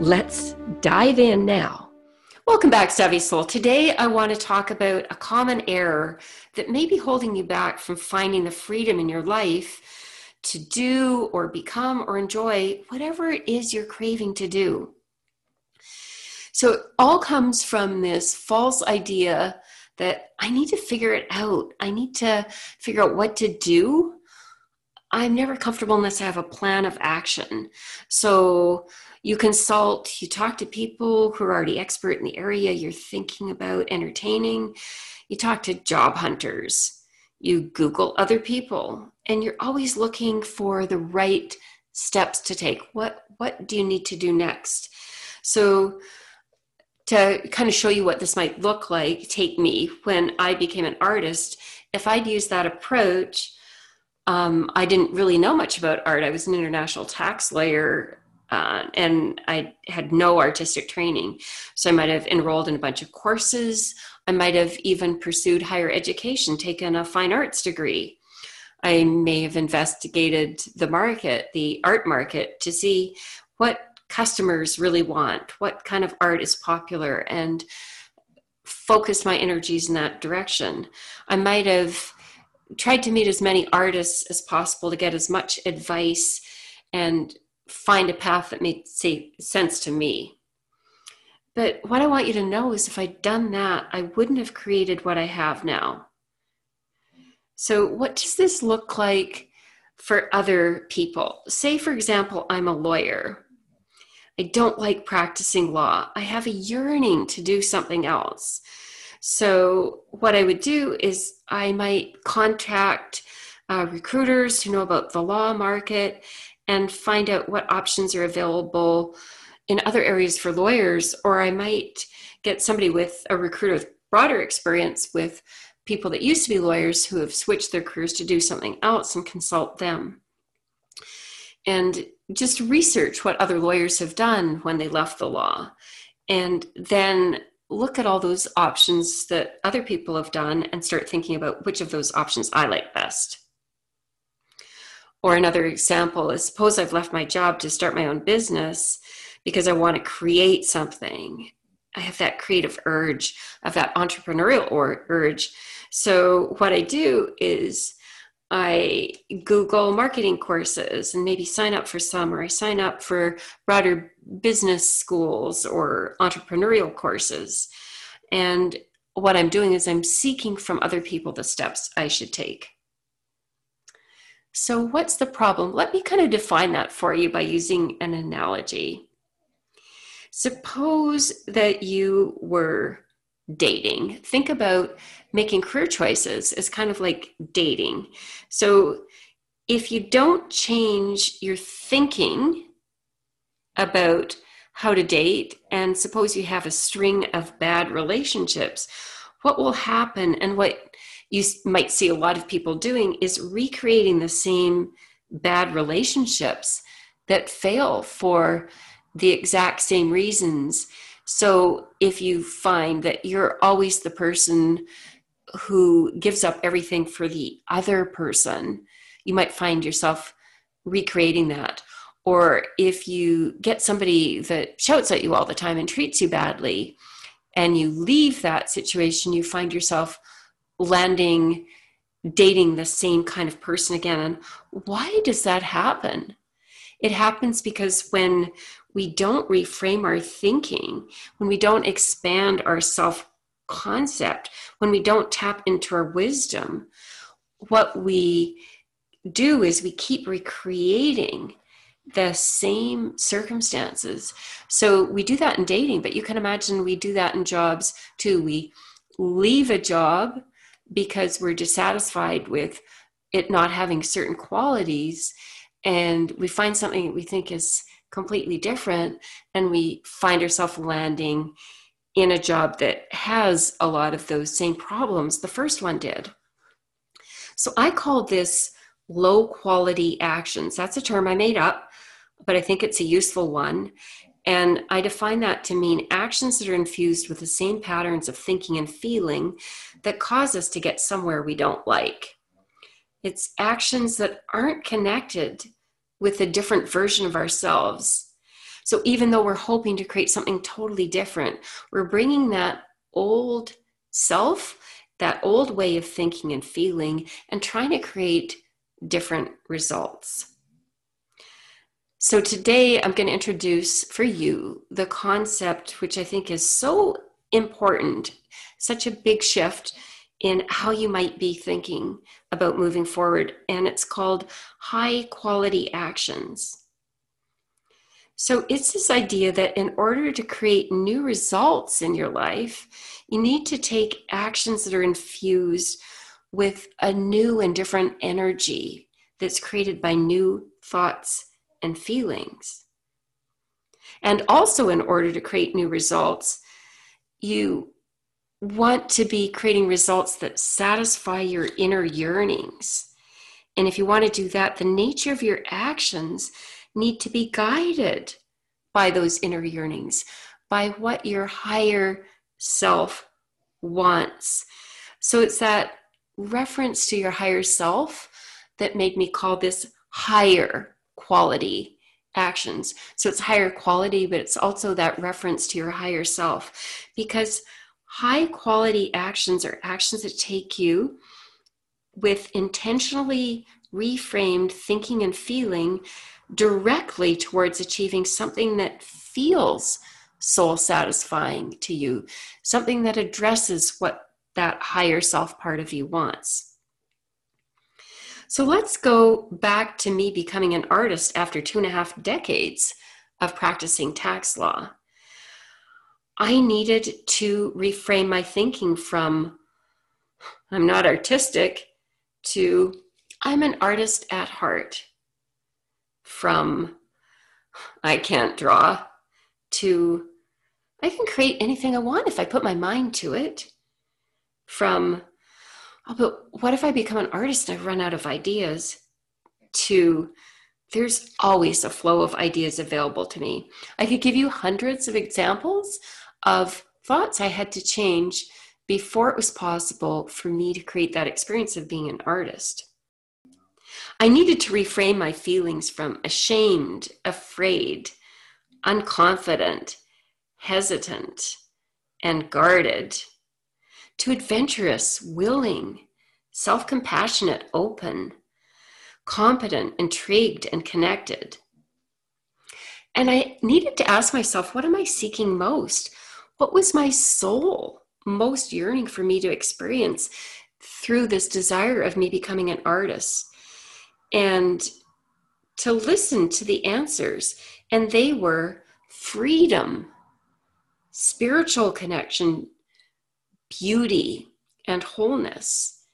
Let's dive in now. Welcome back, Savvy Soul. Today, I want to talk about a common error that may be holding you back from finding the freedom in your life to do or become or enjoy whatever it is you're craving to do. So, it all comes from this false idea that I need to figure it out. I need to figure out what to do. I'm never comfortable unless I have a plan of action. So, you consult, you talk to people who are already expert in the area you're thinking about entertaining, you talk to job hunters, you Google other people, and you're always looking for the right steps to take. What what do you need to do next? So to kind of show you what this might look like, take me when I became an artist. If I'd used that approach, um, I didn't really know much about art. I was an international tax lawyer uh, and I had no artistic training. So I might have enrolled in a bunch of courses. I might have even pursued higher education, taken a fine arts degree. I may have investigated the market, the art market, to see what customers really want, what kind of art is popular, and focus my energies in that direction. I might have tried to meet as many artists as possible to get as much advice and find a path that made sense to me. But what I want you to know is if I'd done that, I wouldn't have created what I have now. So, what does this look like for other people? Say, for example, I'm a lawyer. I don't like practicing law. I have a yearning to do something else. So, what I would do is I might contact uh, recruiters who know about the law market and find out what options are available in other areas for lawyers, or I might get somebody with a recruiter with broader experience with people that used to be lawyers who have switched their careers to do something else and consult them. And just research what other lawyers have done when they left the law. And then look at all those options that other people have done and start thinking about which of those options I like best. Or another example is suppose I've left my job to start my own business because I want to create something. I have that creative urge, of that entrepreneurial or, urge. So what I do is I Google marketing courses and maybe sign up for some, or I sign up for broader business schools or entrepreneurial courses. And what I'm doing is I'm seeking from other people the steps I should take. So, what's the problem? Let me kind of define that for you by using an analogy. Suppose that you were dating. Think about making career choices as kind of like dating. So, if you don't change your thinking about how to date, and suppose you have a string of bad relationships, what will happen and what you might see a lot of people doing is recreating the same bad relationships that fail for the exact same reasons. So if you find that you're always the person who gives up everything for the other person, you might find yourself recreating that. Or if you get somebody that shouts at you all the time and treats you badly, and you leave that situation, you find yourself landing dating the same kind of person again. And why does that happen? It happens because when we don't reframe our thinking, when we don't expand our self concept, when we don't tap into our wisdom, what we do is we keep recreating the same circumstances. So we do that in dating, but you can imagine we do that in jobs too. We leave a job because we're dissatisfied with it not having certain qualities and we find something that we think is completely different and we find ourselves landing in a job that has a lot of those same problems the first one did. So I call this low quality actions. That's a term I made up, but I think it's a useful one. And I define that to mean actions that are infused with the same patterns of thinking and feeling that cause us to get somewhere we don't like. It's actions that aren't connected with a different version of ourselves. So even though we're hoping to create something totally different, we're bringing that old self, that old way of thinking and feeling, and trying to create different results. So today I'm going to introduce for you the concept, which I think is so important, such a big shift in how you might be thinking about moving forward. And it's called high quality actions. So it's this idea that in order to create new results in your life, you need to take actions that are infused with a new and different energy that's created by new thoughts and feelings. And also, in order to create new results, you want to be creating results that satisfy your inner yearnings. And if you want to do that, the nature of your actions need to be guided by those inner yearnings, by what your higher self wants. So it's that reference to your higher self that made me call this higher quality actions. So it's higher quality, but it's also that reference to your higher self because high quality actions are actions that take you with intentionally reframed thinking and feeling directly towards achieving something that feels soul satisfying to you, something that addresses what that higher self part of you wants. So let's go back to me becoming an artist after two and a half decades of practicing tax law. I needed to reframe my thinking from I'm not artistic to I'm an artist at heart, from I can't draw to I can create anything I want if I put my mind to it, from oh, but what if I become an artist and I run out of ideas? To there's always a flow of ideas available to me. I could give you hundreds of examples of thoughts I had to change before it was possible for me to create that experience of being an artist. I needed to reframe my feelings from ashamed, afraid, unconfident, hesitant, and guarded to adventurous, willing, self compassionate, open, competent, intrigued, and connected. And I needed to ask myself, what am I seeking most? What was my soul most yearning for me to experience through this desire of me becoming an artist? And to listen to the answers. And they were freedom, spiritual connection, beauty and wholeness.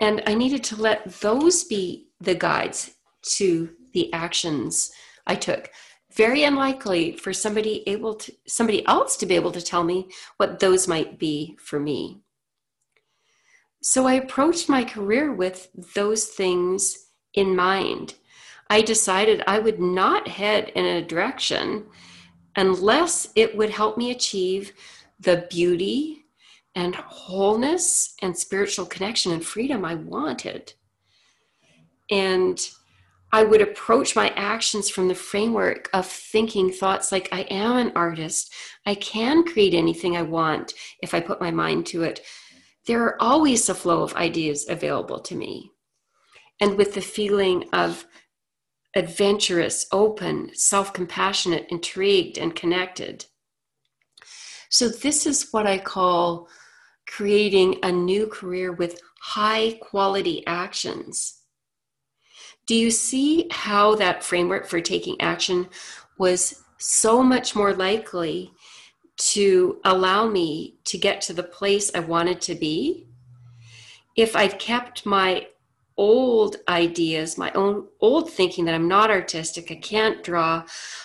And I needed to let those be the guides to the actions I took. Very unlikely for somebody able to somebody else to be able to tell me what those might be for me. So I approached my career with those things in mind. I decided I would not head in a direction unless it would help me achieve the beauty and wholeness and spiritual connection and freedom I wanted. And I would approach my actions from the framework of thinking thoughts like I am an artist. I can create anything I want if I put my mind to it. There are always a flow of ideas available to me. And with the feeling of adventurous, open, self compassionate, intrigued, and connected. So, this is what I call creating a new career with high quality actions. Do you see how that framework for taking action was so much more likely to allow me to get to the place I wanted to be? If I'd kept my old ideas, my own old thinking that I'm not artistic, I can't draw,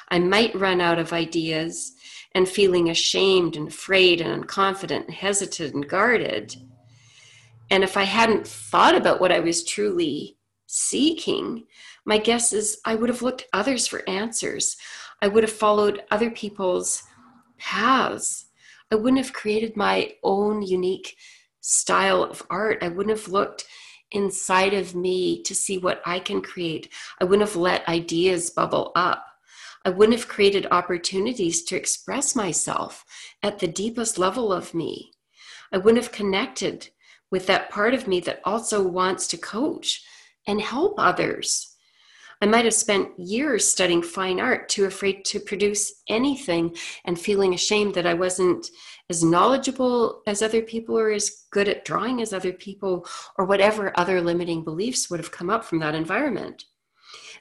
I might run out of ideas, and feeling ashamed and afraid and unconfident and hesitant and guarded. And if I hadn't thought about what I was truly seeking, my guess is I would have looked others for answers. I would have followed other people's paths. I wouldn't have created my own unique style of art. I wouldn't have looked inside of me to see what I can create. I wouldn't have let ideas bubble up. I wouldn't have created opportunities to express myself at the deepest level of me. I wouldn't have connected with that part of me that also wants to coach and help others. I might have spent years studying fine art, too afraid to produce anything and feeling ashamed that I wasn't as knowledgeable as other people or as good at drawing as other people or whatever other limiting beliefs would have come up from that environment.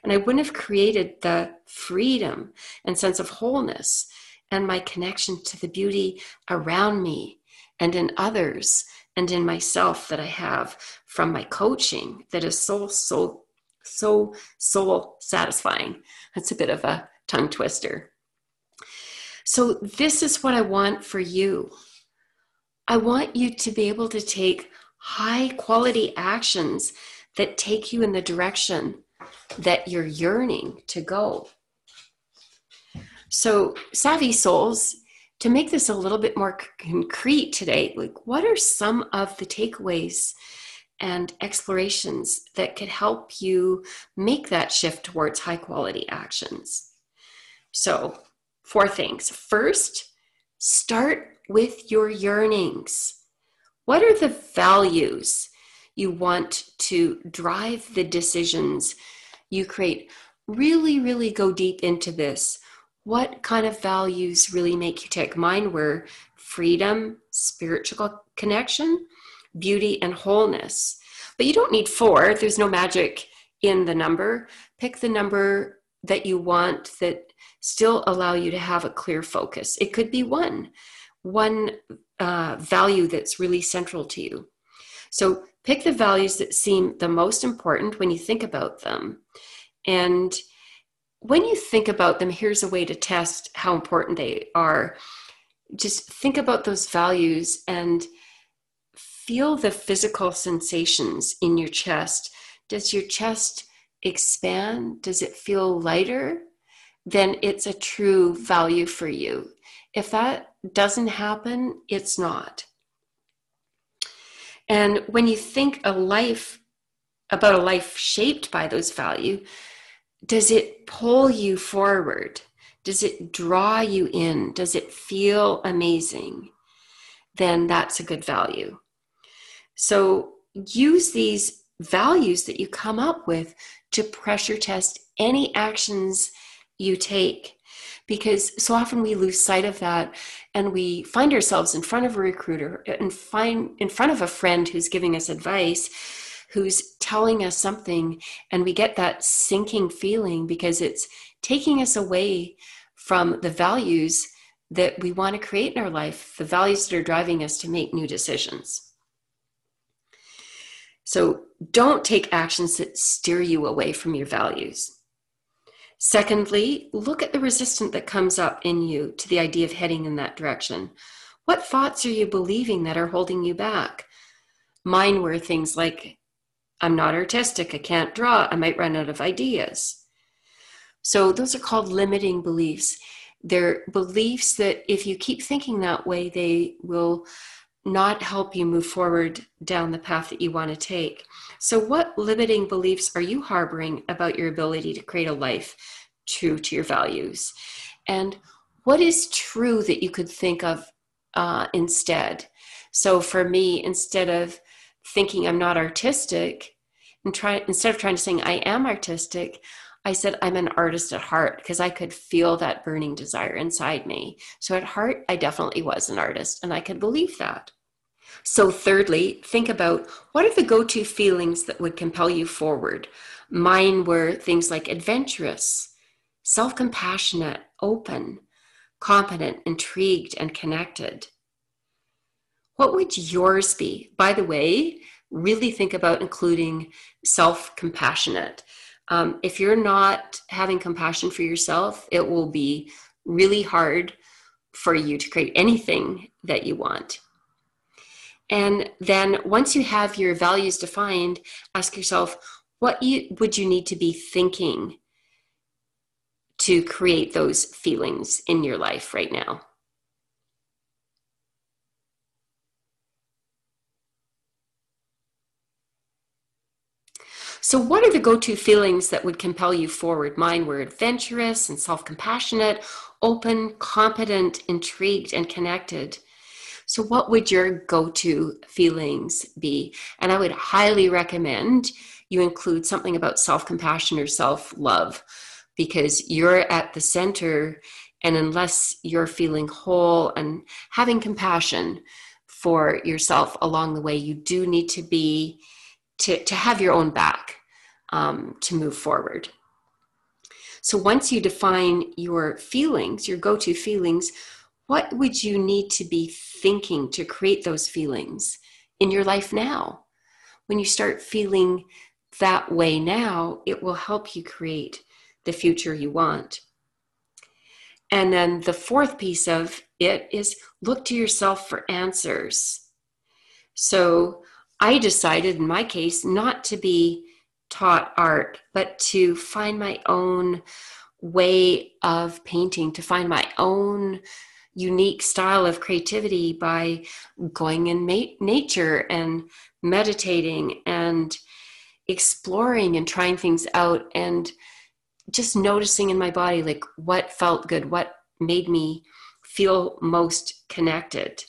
And I wouldn't have created the freedom and sense of wholeness and my connection to the beauty around me and in others and in myself that I have from my coaching that is so, so, so soul satisfying. That's a bit of a tongue twister. So, this is what I want for you. I want you to be able to take high quality actions that take you in the direction that you're yearning to go. So, Savvy Souls, to make this a little bit more concrete today, like what are some of the takeaways and explorations that could help you make that shift towards high quality actions? So, four things. First, start with your yearnings. What are the values you want to drive the decisions you create? Really, really go deep into this what kind of values really make you tick? Mine were freedom, spiritual connection, beauty, and wholeness. But you don't need four, there's no magic in the number. Pick the number that you want that still allow you to have a clear focus. It could be one, one uh, value that's really central to you. So pick the values that seem the most important when you think about them. And when you think about them, here's a way to test how important they are. Just think about those values and feel the physical sensations in your chest. Does your chest expand? Does it feel lighter? Then it's a true value for you. If that doesn't happen, it's not. And when you think a life about a life shaped by those values, does it pull you forward? Does it draw you in? Does it feel amazing? Then that's a good value. So use these values that you come up with to pressure test any actions you take. Because so often we lose sight of that and we find ourselves in front of a recruiter and find in front of a friend who's giving us advice who's telling us something and we get that sinking feeling because it's taking us away from the values that we want to create in our life, the values that are driving us to make new decisions. So don't take actions that steer you away from your values. Secondly, look at the resistance that comes up in you to the idea of heading in that direction. What thoughts are you believing that are holding you back? Mine were things like, I'm not artistic. I can't draw. I might run out of ideas. So, those are called limiting beliefs. They're beliefs that if you keep thinking that way, they will not help you move forward down the path that you want to take. So, what limiting beliefs are you harboring about your ability to create a life true to your values? And what is true that you could think of uh, instead? So, for me, instead of thinking I'm not artistic and try instead of trying to say I am artistic, I said I'm an artist at heart because I could feel that burning desire inside me. So at heart, I definitely was an artist and I could believe that. So, thirdly, think about what are the go to feelings that would compel you forward? Mine were things like adventurous, self compassionate, open, competent, intrigued, and connected. What would yours be? By the way, really think about including self compassionate. Um, if you're not having compassion for yourself, it will be really hard for you to create anything that you want. And then once you have your values defined, ask yourself, what you, would you need to be thinking to create those feelings in your life right now? So, what are the go to feelings that would compel you forward? Mine were adventurous and self compassionate, open, competent, intrigued, and connected. So, what would your go to feelings be? And I would highly recommend you include something about self compassion or self love because you're at the center. And unless you're feeling whole and having compassion for yourself along the way, you do need to be to, to have your own back um, to move forward. So once you define your feelings, your go to feelings, what would you need to be thinking to create those feelings in your life now? When you start feeling that way now, it will help you create the future you want. And then the fourth piece of it is look to yourself for answers. So I decided in my case not to be taught art, but to find my own way of painting, to find my own unique style of creativity by going in nature and meditating and exploring and trying things out and just noticing in my body like what felt good, what made me feel most connected.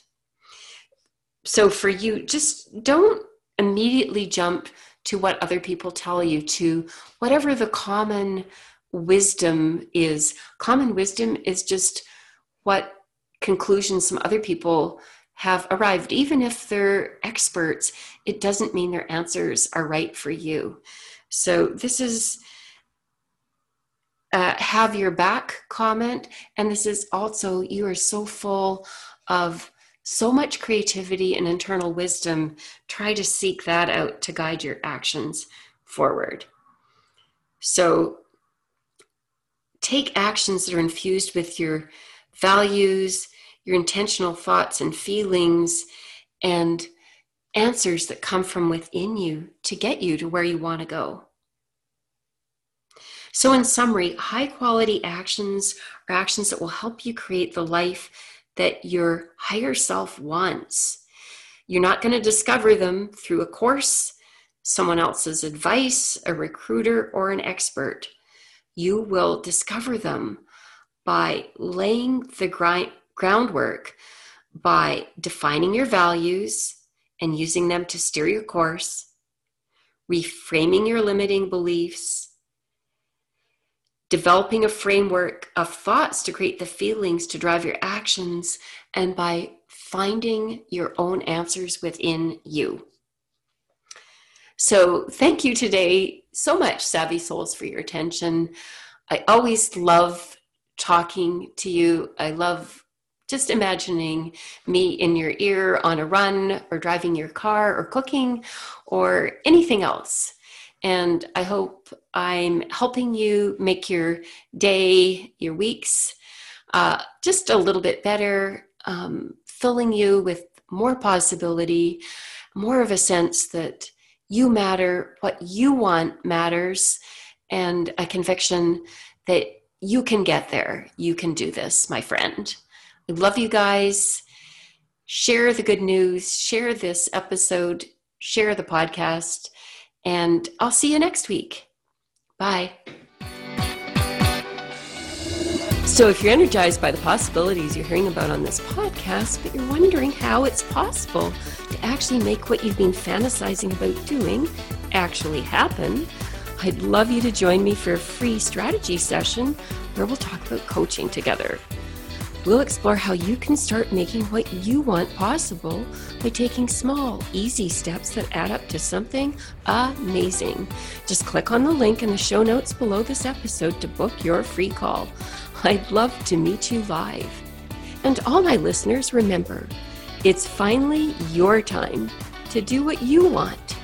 So for you, just don't immediately jump to what other people tell you, to whatever the common wisdom is. Common wisdom is just what conclusions some other people have arrived. Even if they're experts, it doesn't mean their answers are right for you. So, this is uh, have your back comment. And this is also, you are so full of so much creativity and internal wisdom. Try to seek that out to guide your actions forward. So, take actions that are infused with your values, your intentional thoughts and feelings, and answers that come from within you to get you to where you want to go. So, in summary, high quality actions are actions that will help you create the life that your higher self wants. You're not going to discover them through a course, someone else's advice, a recruiter, or an expert. You will discover them by laying the groundwork, by defining your values and using them to steer your course, reframing your limiting beliefs, developing a framework of thoughts to create the feelings to drive your actions, and by finding your own answers within you. So, thank you today so much, Savvy Souls, for your attention. I always love talking to you. I love just imagining me in your ear on a run or driving your car or cooking or anything else. And I hope I'm helping you make your day, your weeks, uh, just a little bit better, um, filling you with more possibility, more of a sense that you matter, what you want matters, and a conviction that you can get there. You can do this, my friend. I love you guys. Share the good news, share this episode, share the podcast and I'll see you next week. Bye. So, if you're energized by the possibilities you're hearing about on this podcast, but you're wondering how it's possible to actually make what you've been fantasizing about doing actually happen, I'd love you to join me for a free strategy session where we'll talk about coaching together. We'll explore how you can start making what you want possible by taking small, easy steps that add up to something amazing. Just click on the link in the show notes below this episode to book your free call. I'd love to meet you live. And all my listeners, remember, it's finally your time to do what you want.